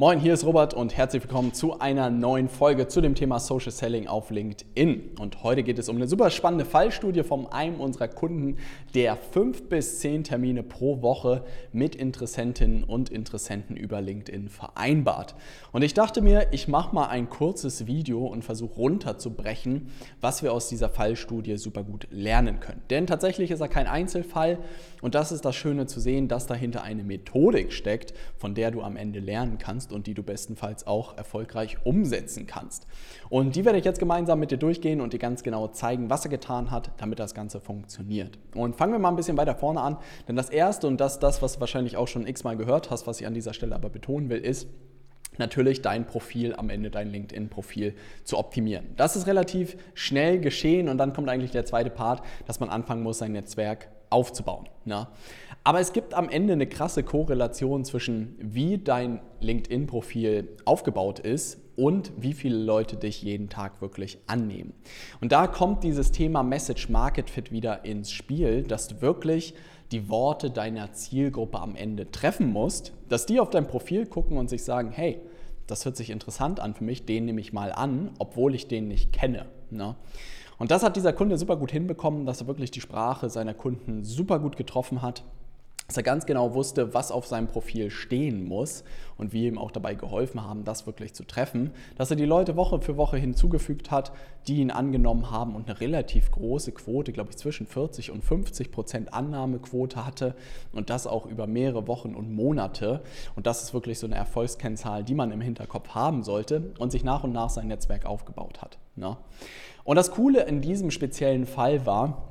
Moin, hier ist Robert und herzlich willkommen zu einer neuen Folge zu dem Thema Social Selling auf LinkedIn. Und heute geht es um eine super spannende Fallstudie von einem unserer Kunden, der fünf bis zehn Termine pro Woche mit Interessentinnen und Interessenten über LinkedIn vereinbart. Und ich dachte mir, ich mache mal ein kurzes Video und versuche runterzubrechen, was wir aus dieser Fallstudie super gut lernen können. Denn tatsächlich ist er kein Einzelfall und das ist das Schöne zu sehen, dass dahinter eine Methodik steckt, von der du am Ende lernen kannst kannst und die du bestenfalls auch erfolgreich umsetzen kannst. Und die werde ich jetzt gemeinsam mit dir durchgehen und dir ganz genau zeigen, was er getan hat, damit das Ganze funktioniert. Und fangen wir mal ein bisschen weiter vorne an, denn das erste und das, das was du wahrscheinlich auch schon x-mal gehört hast, was ich an dieser Stelle aber betonen will, ist, natürlich dein Profil am Ende, dein LinkedIn-Profil zu optimieren. Das ist relativ schnell geschehen und dann kommt eigentlich der zweite Part, dass man anfangen muss, sein Netzwerk aufzubauen. Ne? Aber es gibt am Ende eine krasse Korrelation zwischen, wie dein LinkedIn-Profil aufgebaut ist und wie viele Leute dich jeden Tag wirklich annehmen. Und da kommt dieses Thema Message Market Fit wieder ins Spiel, dass du wirklich die Worte deiner Zielgruppe am Ende treffen musst, dass die auf dein Profil gucken und sich sagen, hey, das hört sich interessant an für mich, den nehme ich mal an, obwohl ich den nicht kenne. Ne? Und das hat dieser Kunde super gut hinbekommen, dass er wirklich die Sprache seiner Kunden super gut getroffen hat dass er ganz genau wusste, was auf seinem Profil stehen muss und wir ihm auch dabei geholfen haben, das wirklich zu treffen, dass er die Leute Woche für Woche hinzugefügt hat, die ihn angenommen haben und eine relativ große Quote, glaube ich zwischen 40 und 50 Prozent Annahmequote hatte und das auch über mehrere Wochen und Monate und das ist wirklich so eine Erfolgskennzahl, die man im Hinterkopf haben sollte und sich nach und nach sein Netzwerk aufgebaut hat. Ne? Und das Coole in diesem speziellen Fall war,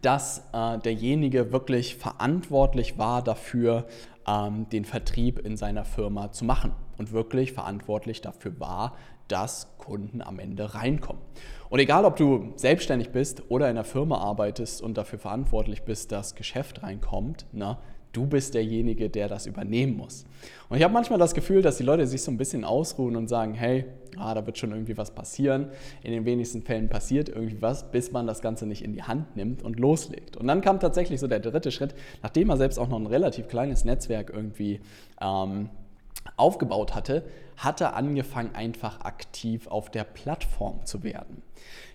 dass äh, derjenige wirklich verantwortlich war dafür, ähm, den Vertrieb in seiner Firma zu machen und wirklich verantwortlich dafür war, dass Kunden am Ende reinkommen. Und egal, ob du selbstständig bist oder in einer Firma arbeitest und dafür verantwortlich bist, dass Geschäft reinkommt, ne, du bist derjenige, der das übernehmen muss. Und ich habe manchmal das Gefühl, dass die Leute sich so ein bisschen ausruhen und sagen, hey, ah, da wird schon irgendwie was passieren. In den wenigsten Fällen passiert irgendwie was, bis man das Ganze nicht in die Hand nimmt und loslegt. Und dann kam tatsächlich so der dritte Schritt, nachdem er selbst auch noch ein relativ kleines Netzwerk irgendwie ähm, aufgebaut hatte, hat er angefangen, einfach aktiv auf der Plattform zu werden.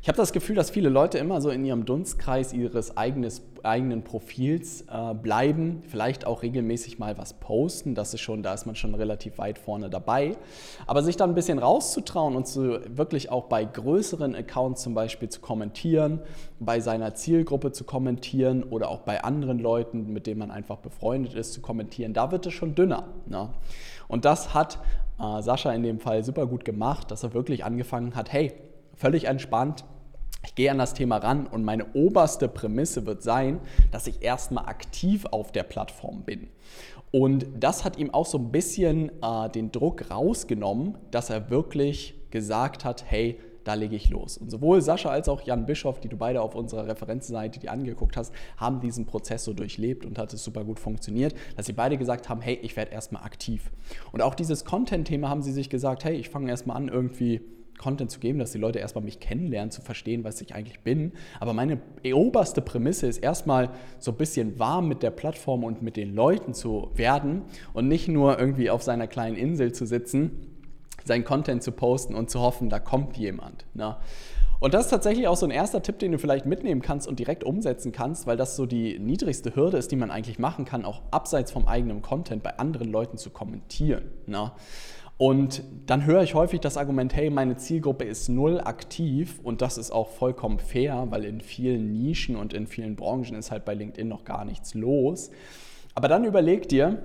Ich habe das Gefühl, dass viele Leute immer so in ihrem Dunstkreis ihres eigenes, eigenen Profils äh, bleiben, vielleicht auch regelmäßig mal was posten, das ist schon, da ist man schon relativ weit vorne dabei. Aber sich dann ein bisschen rauszutrauen und zu, wirklich auch bei größeren Accounts zum Beispiel zu kommentieren, bei seiner Zielgruppe zu kommentieren oder auch bei anderen Leuten, mit denen man einfach befreundet ist, zu kommentieren, da wird es schon dünner. Ne? Und das hat äh, Sascha in dem Fall super gut gemacht, dass er wirklich angefangen hat, hey, völlig entspannt, ich gehe an das Thema ran und meine oberste Prämisse wird sein, dass ich erstmal aktiv auf der Plattform bin. Und das hat ihm auch so ein bisschen äh, den Druck rausgenommen, dass er wirklich gesagt hat, hey, da lege ich los. Und sowohl Sascha als auch Jan Bischoff, die du beide auf unserer Referenzseite die angeguckt hast, haben diesen Prozess so durchlebt und hat es super gut funktioniert, dass sie beide gesagt haben, hey, ich werde erstmal aktiv. Und auch dieses Content-Thema haben sie sich gesagt, hey, ich fange erstmal an, irgendwie Content zu geben, dass die Leute erstmal mich kennenlernen, zu verstehen, was ich eigentlich bin. Aber meine oberste Prämisse ist erstmal so ein bisschen warm mit der Plattform und mit den Leuten zu werden und nicht nur irgendwie auf seiner kleinen Insel zu sitzen seinen Content zu posten und zu hoffen, da kommt jemand. Ne? Und das ist tatsächlich auch so ein erster Tipp, den du vielleicht mitnehmen kannst und direkt umsetzen kannst, weil das so die niedrigste Hürde ist, die man eigentlich machen kann, auch abseits vom eigenen Content bei anderen Leuten zu kommentieren. Ne? Und dann höre ich häufig das Argument, hey, meine Zielgruppe ist null aktiv und das ist auch vollkommen fair, weil in vielen Nischen und in vielen Branchen ist halt bei LinkedIn noch gar nichts los. Aber dann überleg dir,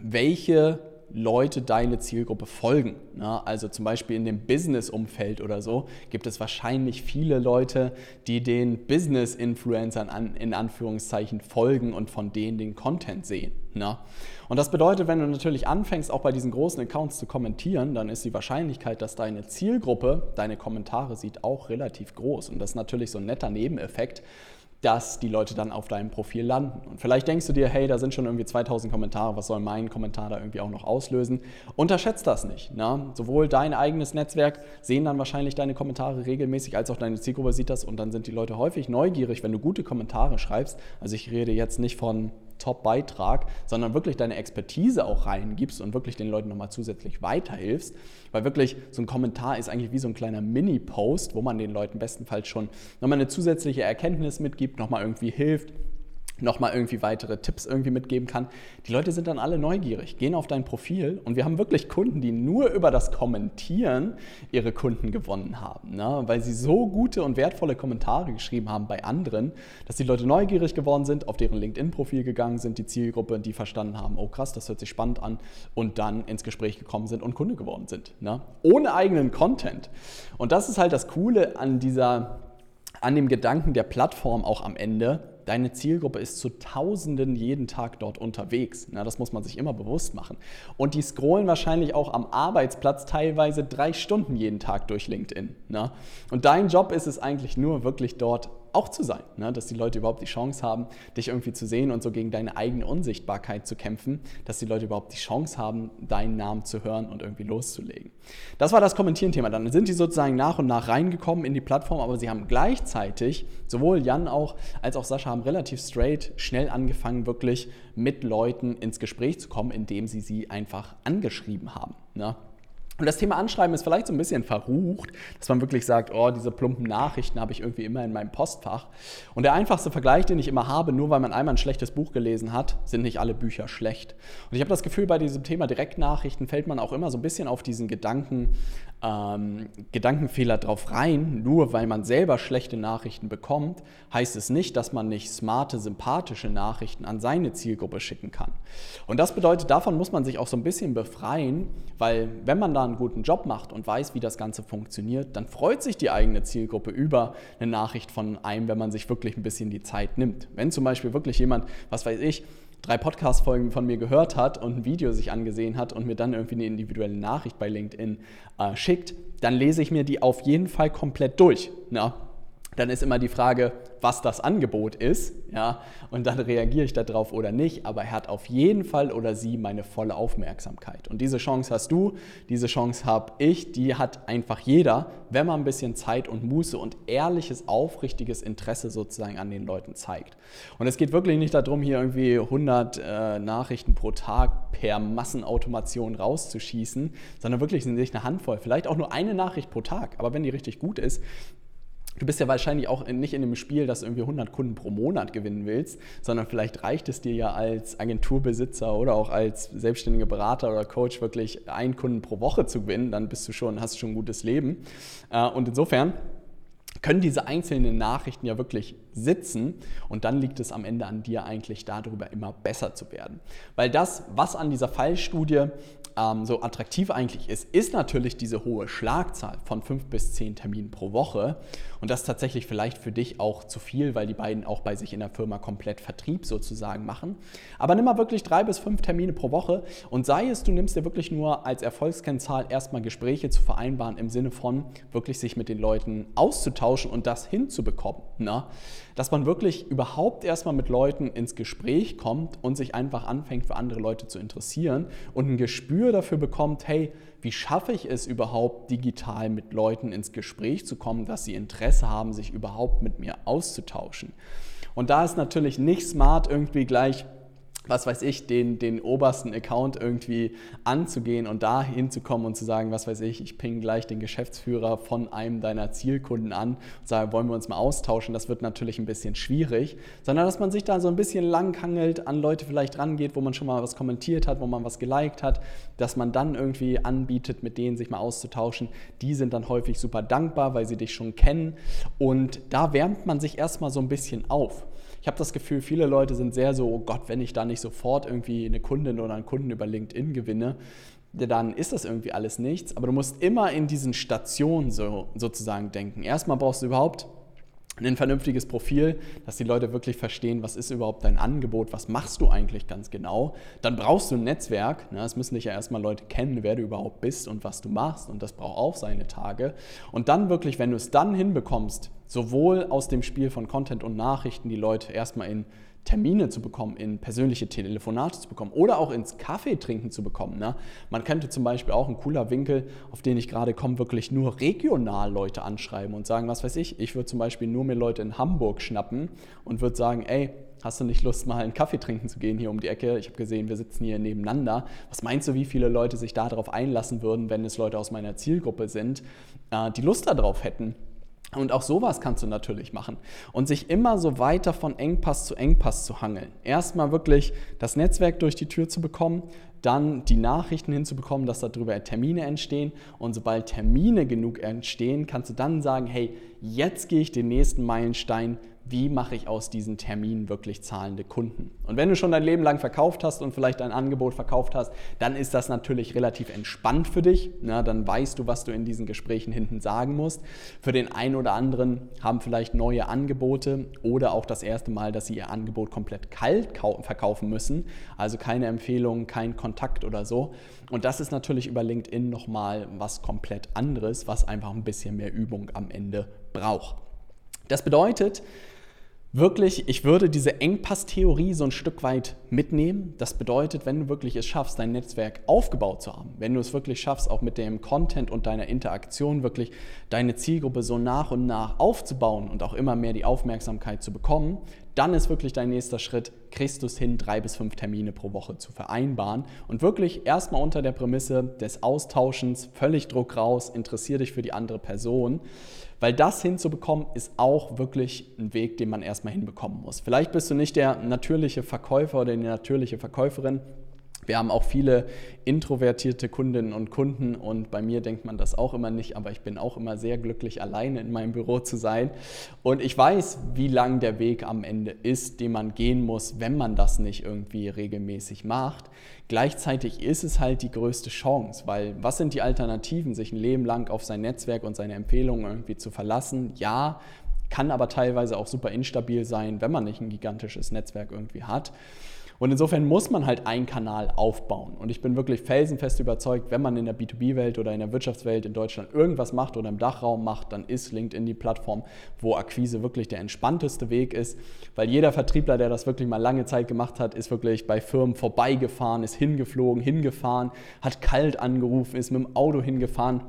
welche Leute deine Zielgruppe folgen. Also zum Beispiel in dem Business-Umfeld oder so gibt es wahrscheinlich viele Leute, die den Business-Influencern in Anführungszeichen folgen und von denen den Content sehen. Und das bedeutet, wenn du natürlich anfängst, auch bei diesen großen Accounts zu kommentieren, dann ist die Wahrscheinlichkeit, dass deine Zielgruppe deine Kommentare sieht, auch relativ groß. Und das ist natürlich so ein netter Nebeneffekt, dass die Leute dann auf deinem Profil landen. Und vielleicht denkst du dir, hey, da sind schon irgendwie 2000 Kommentare, was soll mein Kommentar da irgendwie auch noch auslösen? Unterschätzt das nicht. Ne? Sowohl dein eigenes Netzwerk sehen dann wahrscheinlich deine Kommentare regelmäßig, als auch deine Zielgruppe sieht das und dann sind die Leute häufig neugierig, wenn du gute Kommentare schreibst. Also ich rede jetzt nicht von Top-Beitrag, sondern wirklich deine Expertise auch reingibst und wirklich den Leuten nochmal zusätzlich weiterhilfst. Weil wirklich so ein Kommentar ist eigentlich wie so ein kleiner Mini-Post, wo man den Leuten bestenfalls schon nochmal eine zusätzliche Erkenntnis mitgibt, nochmal irgendwie hilft nochmal irgendwie weitere Tipps irgendwie mitgeben kann. Die Leute sind dann alle neugierig, gehen auf dein Profil und wir haben wirklich Kunden, die nur über das Kommentieren ihre Kunden gewonnen haben, ne? weil sie so gute und wertvolle Kommentare geschrieben haben bei anderen, dass die Leute neugierig geworden sind, auf deren LinkedIn-Profil gegangen sind, die Zielgruppe, die verstanden haben, oh krass, das hört sich spannend an und dann ins Gespräch gekommen sind und Kunde geworden sind, ne? ohne eigenen Content. Und das ist halt das Coole an dieser, an dem Gedanken der Plattform auch am Ende, Deine Zielgruppe ist zu Tausenden jeden Tag dort unterwegs. Na, das muss man sich immer bewusst machen. Und die scrollen wahrscheinlich auch am Arbeitsplatz teilweise drei Stunden jeden Tag durch LinkedIn. Na? Und dein Job ist es eigentlich nur, wirklich dort auch zu sein, ne? dass die Leute überhaupt die Chance haben, dich irgendwie zu sehen und so gegen deine eigene Unsichtbarkeit zu kämpfen, dass die Leute überhaupt die Chance haben, deinen Namen zu hören und irgendwie loszulegen. Das war das Kommentieren-Thema. Dann sind die sozusagen nach und nach reingekommen in die Plattform, aber sie haben gleichzeitig, sowohl Jan auch als auch Sascha haben relativ straight schnell angefangen, wirklich mit Leuten ins Gespräch zu kommen, indem sie sie einfach angeschrieben haben. Ne? Und das Thema Anschreiben ist vielleicht so ein bisschen verrucht, dass man wirklich sagt, oh, diese plumpen Nachrichten habe ich irgendwie immer in meinem Postfach. Und der einfachste Vergleich, den ich immer habe, nur weil man einmal ein schlechtes Buch gelesen hat, sind nicht alle Bücher schlecht. Und ich habe das Gefühl, bei diesem Thema Direktnachrichten fällt man auch immer so ein bisschen auf diesen Gedanken, ähm, Gedankenfehler drauf rein. Nur weil man selber schlechte Nachrichten bekommt, heißt es nicht, dass man nicht smarte, sympathische Nachrichten an seine Zielgruppe schicken kann. Und das bedeutet, davon muss man sich auch so ein bisschen befreien, weil wenn man einen guten Job macht und weiß, wie das Ganze funktioniert, dann freut sich die eigene Zielgruppe über eine Nachricht von einem, wenn man sich wirklich ein bisschen die Zeit nimmt. Wenn zum Beispiel wirklich jemand, was weiß ich, drei Podcast-Folgen von mir gehört hat und ein Video sich angesehen hat und mir dann irgendwie eine individuelle Nachricht bei LinkedIn äh, schickt, dann lese ich mir die auf jeden Fall komplett durch. Ja? Dann ist immer die Frage, was das Angebot ist, ja, und dann reagiere ich darauf oder nicht, aber er hat auf jeden Fall oder sie meine volle Aufmerksamkeit. Und diese Chance hast du, diese Chance habe ich, die hat einfach jeder, wenn man ein bisschen Zeit und Muße und ehrliches, aufrichtiges Interesse sozusagen an den Leuten zeigt. Und es geht wirklich nicht darum, hier irgendwie 100 äh, Nachrichten pro Tag per Massenautomation rauszuschießen, sondern wirklich sich eine Handvoll, vielleicht auch nur eine Nachricht pro Tag, aber wenn die richtig gut ist, Du bist ja wahrscheinlich auch nicht in dem Spiel, dass du irgendwie 100 Kunden pro Monat gewinnen willst, sondern vielleicht reicht es dir ja als Agenturbesitzer oder auch als selbstständiger Berater oder Coach wirklich einen Kunden pro Woche zu gewinnen. Dann bist du schon, hast du schon ein gutes Leben. Äh, und insofern können diese einzelnen Nachrichten ja wirklich sitzen und dann liegt es am Ende an dir eigentlich darüber immer besser zu werden. Weil das, was an dieser Fallstudie ähm, so attraktiv eigentlich ist, ist natürlich diese hohe Schlagzahl von fünf bis zehn Terminen pro Woche. Und das ist tatsächlich vielleicht für dich auch zu viel, weil die beiden auch bei sich in der Firma komplett Vertrieb sozusagen machen. Aber nimm mal wirklich drei bis fünf Termine pro Woche und sei es, du nimmst dir wirklich nur als Erfolgskennzahl erstmal Gespräche zu vereinbaren im Sinne von wirklich sich mit den Leuten auszutauschen und das hinzubekommen. Ne? Dass man wirklich überhaupt erstmal mit Leuten ins Gespräch kommt und sich einfach anfängt für andere Leute zu interessieren und ein Gespür dafür bekommt, hey, wie schaffe ich es überhaupt digital mit Leuten ins Gespräch zu kommen, dass sie Interesse haben, sich überhaupt mit mir auszutauschen. Und da ist natürlich nicht smart irgendwie gleich was weiß ich, den, den obersten Account irgendwie anzugehen und da hinzukommen und zu sagen, was weiß ich, ich ping gleich den Geschäftsführer von einem deiner Zielkunden an und sage, wollen wir uns mal austauschen, das wird natürlich ein bisschen schwierig, sondern dass man sich da so ein bisschen langhangelt, an Leute vielleicht rangeht, wo man schon mal was kommentiert hat, wo man was geliked hat, dass man dann irgendwie anbietet, mit denen sich mal auszutauschen. Die sind dann häufig super dankbar, weil sie dich schon kennen und da wärmt man sich erstmal so ein bisschen auf. Ich habe das Gefühl, viele Leute sind sehr so, oh Gott, wenn ich da nicht sofort irgendwie eine Kundin oder einen Kunden über LinkedIn gewinne, dann ist das irgendwie alles nichts. Aber du musst immer in diesen Stationen so, sozusagen denken. Erstmal brauchst du überhaupt ein vernünftiges Profil, dass die Leute wirklich verstehen, was ist überhaupt dein Angebot, was machst du eigentlich ganz genau. Dann brauchst du ein Netzwerk. Ne? Es müssen dich ja erstmal Leute kennen, wer du überhaupt bist und was du machst. Und das braucht auch seine Tage. Und dann wirklich, wenn du es dann hinbekommst, sowohl aus dem Spiel von Content und Nachrichten die Leute erstmal in Termine zu bekommen, in persönliche Telefonate zu bekommen oder auch ins Kaffee trinken zu bekommen. Ne? Man könnte zum Beispiel auch ein cooler Winkel, auf den ich gerade komme, wirklich nur regional Leute anschreiben und sagen, was weiß ich, ich würde zum Beispiel nur mir Leute in Hamburg schnappen und würde sagen, ey, hast du nicht Lust, mal einen Kaffee trinken zu gehen hier um die Ecke? Ich habe gesehen, wir sitzen hier nebeneinander. Was meinst du, wie viele Leute sich darauf einlassen würden, wenn es Leute aus meiner Zielgruppe sind, äh, die Lust darauf hätten? Und auch sowas kannst du natürlich machen. Und sich immer so weiter von Engpass zu Engpass zu hangeln. Erstmal wirklich das Netzwerk durch die Tür zu bekommen, dann die Nachrichten hinzubekommen, dass darüber Termine entstehen. Und sobald Termine genug entstehen, kannst du dann sagen, hey, jetzt gehe ich den nächsten Meilenstein wie mache ich aus diesen Terminen wirklich zahlende Kunden. Und wenn du schon dein Leben lang verkauft hast und vielleicht dein Angebot verkauft hast, dann ist das natürlich relativ entspannt für dich. Na, dann weißt du, was du in diesen Gesprächen hinten sagen musst. Für den einen oder anderen haben vielleicht neue Angebote oder auch das erste Mal, dass sie ihr Angebot komplett kalt verkaufen müssen. Also keine Empfehlung, kein Kontakt oder so. Und das ist natürlich über LinkedIn nochmal was komplett anderes, was einfach ein bisschen mehr Übung am Ende braucht. Das bedeutet, wirklich, ich würde diese Engpass-Theorie so ein Stück weit mitnehmen. Das bedeutet, wenn du wirklich es schaffst, dein Netzwerk aufgebaut zu haben, wenn du es wirklich schaffst, auch mit dem Content und deiner Interaktion wirklich deine Zielgruppe so nach und nach aufzubauen und auch immer mehr die Aufmerksamkeit zu bekommen, dann ist wirklich dein nächster Schritt, kriegst du es hin, drei bis fünf Termine pro Woche zu vereinbaren und wirklich erstmal unter der Prämisse des Austauschens, völlig Druck raus, interessier dich für die andere Person. Weil das hinzubekommen, ist auch wirklich ein Weg, den man erstmal hinbekommen muss. Vielleicht bist du nicht der natürliche Verkäufer oder die natürliche Verkäuferin, wir haben auch viele introvertierte Kundinnen und Kunden und bei mir denkt man das auch immer nicht, aber ich bin auch immer sehr glücklich, alleine in meinem Büro zu sein. Und ich weiß, wie lang der Weg am Ende ist, den man gehen muss, wenn man das nicht irgendwie regelmäßig macht. Gleichzeitig ist es halt die größte Chance, weil was sind die Alternativen, sich ein Leben lang auf sein Netzwerk und seine Empfehlungen irgendwie zu verlassen? Ja, kann aber teilweise auch super instabil sein, wenn man nicht ein gigantisches Netzwerk irgendwie hat. Und insofern muss man halt einen Kanal aufbauen. Und ich bin wirklich felsenfest überzeugt, wenn man in der B2B-Welt oder in der Wirtschaftswelt in Deutschland irgendwas macht oder im Dachraum macht, dann ist LinkedIn die Plattform, wo Akquise wirklich der entspannteste Weg ist. Weil jeder Vertriebler, der das wirklich mal lange Zeit gemacht hat, ist wirklich bei Firmen vorbeigefahren, ist hingeflogen, hingefahren, hat kalt angerufen, ist mit dem Auto hingefahren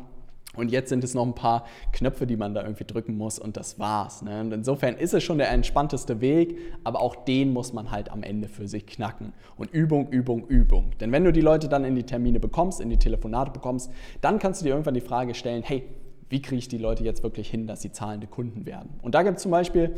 und jetzt sind es noch ein paar Knöpfe, die man da irgendwie drücken muss und das war's. Ne? Und insofern ist es schon der entspannteste Weg, aber auch den muss man halt am Ende für sich knacken. Und Übung, Übung, Übung. Denn wenn du die Leute dann in die Termine bekommst, in die Telefonate bekommst, dann kannst du dir irgendwann die Frage stellen, hey, wie kriege ich die Leute jetzt wirklich hin, dass sie zahlende Kunden werden? Und da gibt es zum Beispiel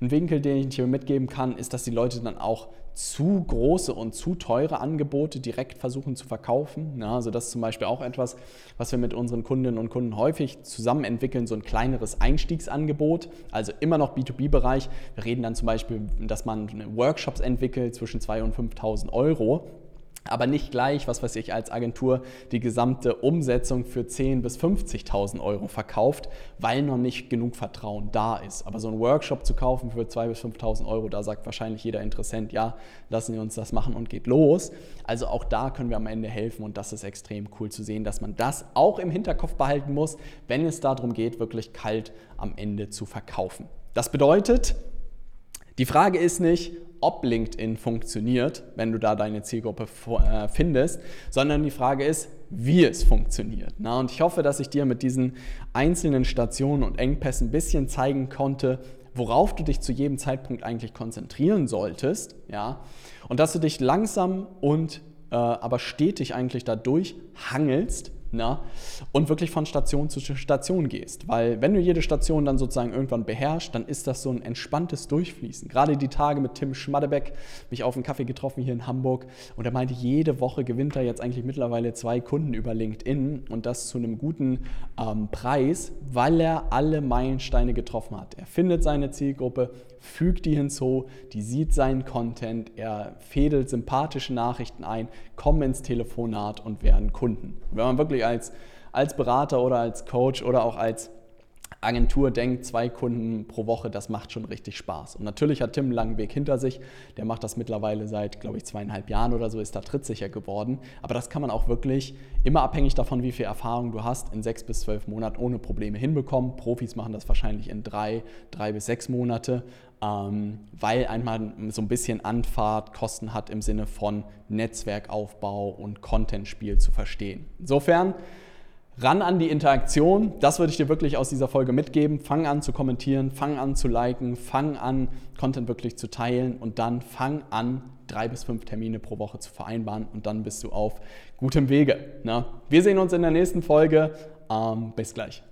ein Winkel, den ich hier mitgeben kann, ist, dass die Leute dann auch zu große und zu teure Angebote direkt versuchen zu verkaufen. Ja, also das ist zum Beispiel auch etwas, was wir mit unseren Kundinnen und Kunden häufig zusammen entwickeln, so ein kleineres Einstiegsangebot, also immer noch B2B-Bereich. Wir reden dann zum Beispiel, dass man Workshops entwickelt zwischen 2.000 und 5.000 Euro aber nicht gleich, was weiß ich, als Agentur die gesamte Umsetzung für 10.000 bis 50.000 Euro verkauft, weil noch nicht genug Vertrauen da ist. Aber so einen Workshop zu kaufen für 2.000 bis 5.000 Euro, da sagt wahrscheinlich jeder Interessent, ja, lassen Sie uns das machen und geht los. Also auch da können wir am Ende helfen und das ist extrem cool zu sehen, dass man das auch im Hinterkopf behalten muss, wenn es darum geht, wirklich kalt am Ende zu verkaufen. Das bedeutet, die Frage ist nicht, ob LinkedIn funktioniert, wenn du da deine Zielgruppe äh, findest, sondern die Frage ist, wie es funktioniert. und ich hoffe, dass ich dir mit diesen einzelnen Stationen und Engpässen ein bisschen zeigen konnte, worauf du dich zu jedem Zeitpunkt eigentlich konzentrieren solltest, ja, und dass du dich langsam und äh, aber stetig eigentlich dadurch hangelst, na, und wirklich von Station zu Station gehst. Weil wenn du jede Station dann sozusagen irgendwann beherrschst, dann ist das so ein entspanntes Durchfließen. Gerade die Tage mit Tim Schmadebeck, mich auf einen Kaffee getroffen hier in Hamburg und er meinte, jede Woche gewinnt er jetzt eigentlich mittlerweile zwei Kunden über LinkedIn und das zu einem guten ähm, Preis, weil er alle Meilensteine getroffen hat. Er findet seine Zielgruppe, fügt die hinzu, die sieht seinen Content, er fädelt sympathische Nachrichten ein, kommen ins Telefonat und werden Kunden. Wenn man wirklich als, als Berater oder als Coach oder auch als Agentur denkt, zwei Kunden pro Woche, das macht schon richtig Spaß. Und natürlich hat Tim einen langen Weg hinter sich. Der macht das mittlerweile seit, glaube ich, zweieinhalb Jahren oder so, ist da trittsicher geworden. Aber das kann man auch wirklich, immer abhängig davon, wie viel Erfahrung du hast, in sechs bis zwölf Monaten ohne Probleme hinbekommen. Profis machen das wahrscheinlich in drei, drei bis sechs Monate, ähm, weil einmal so ein bisschen Anfahrt Kosten hat im Sinne von Netzwerkaufbau und Content-Spiel zu verstehen. Insofern, ran an die Interaktion. Das würde ich dir wirklich aus dieser Folge mitgeben. Fang an zu kommentieren, fang an zu liken, fang an, Content wirklich zu teilen und dann fang an, drei bis fünf Termine pro Woche zu vereinbaren und dann bist du auf gutem Wege. Ne? Wir sehen uns in der nächsten Folge. Ähm, bis gleich.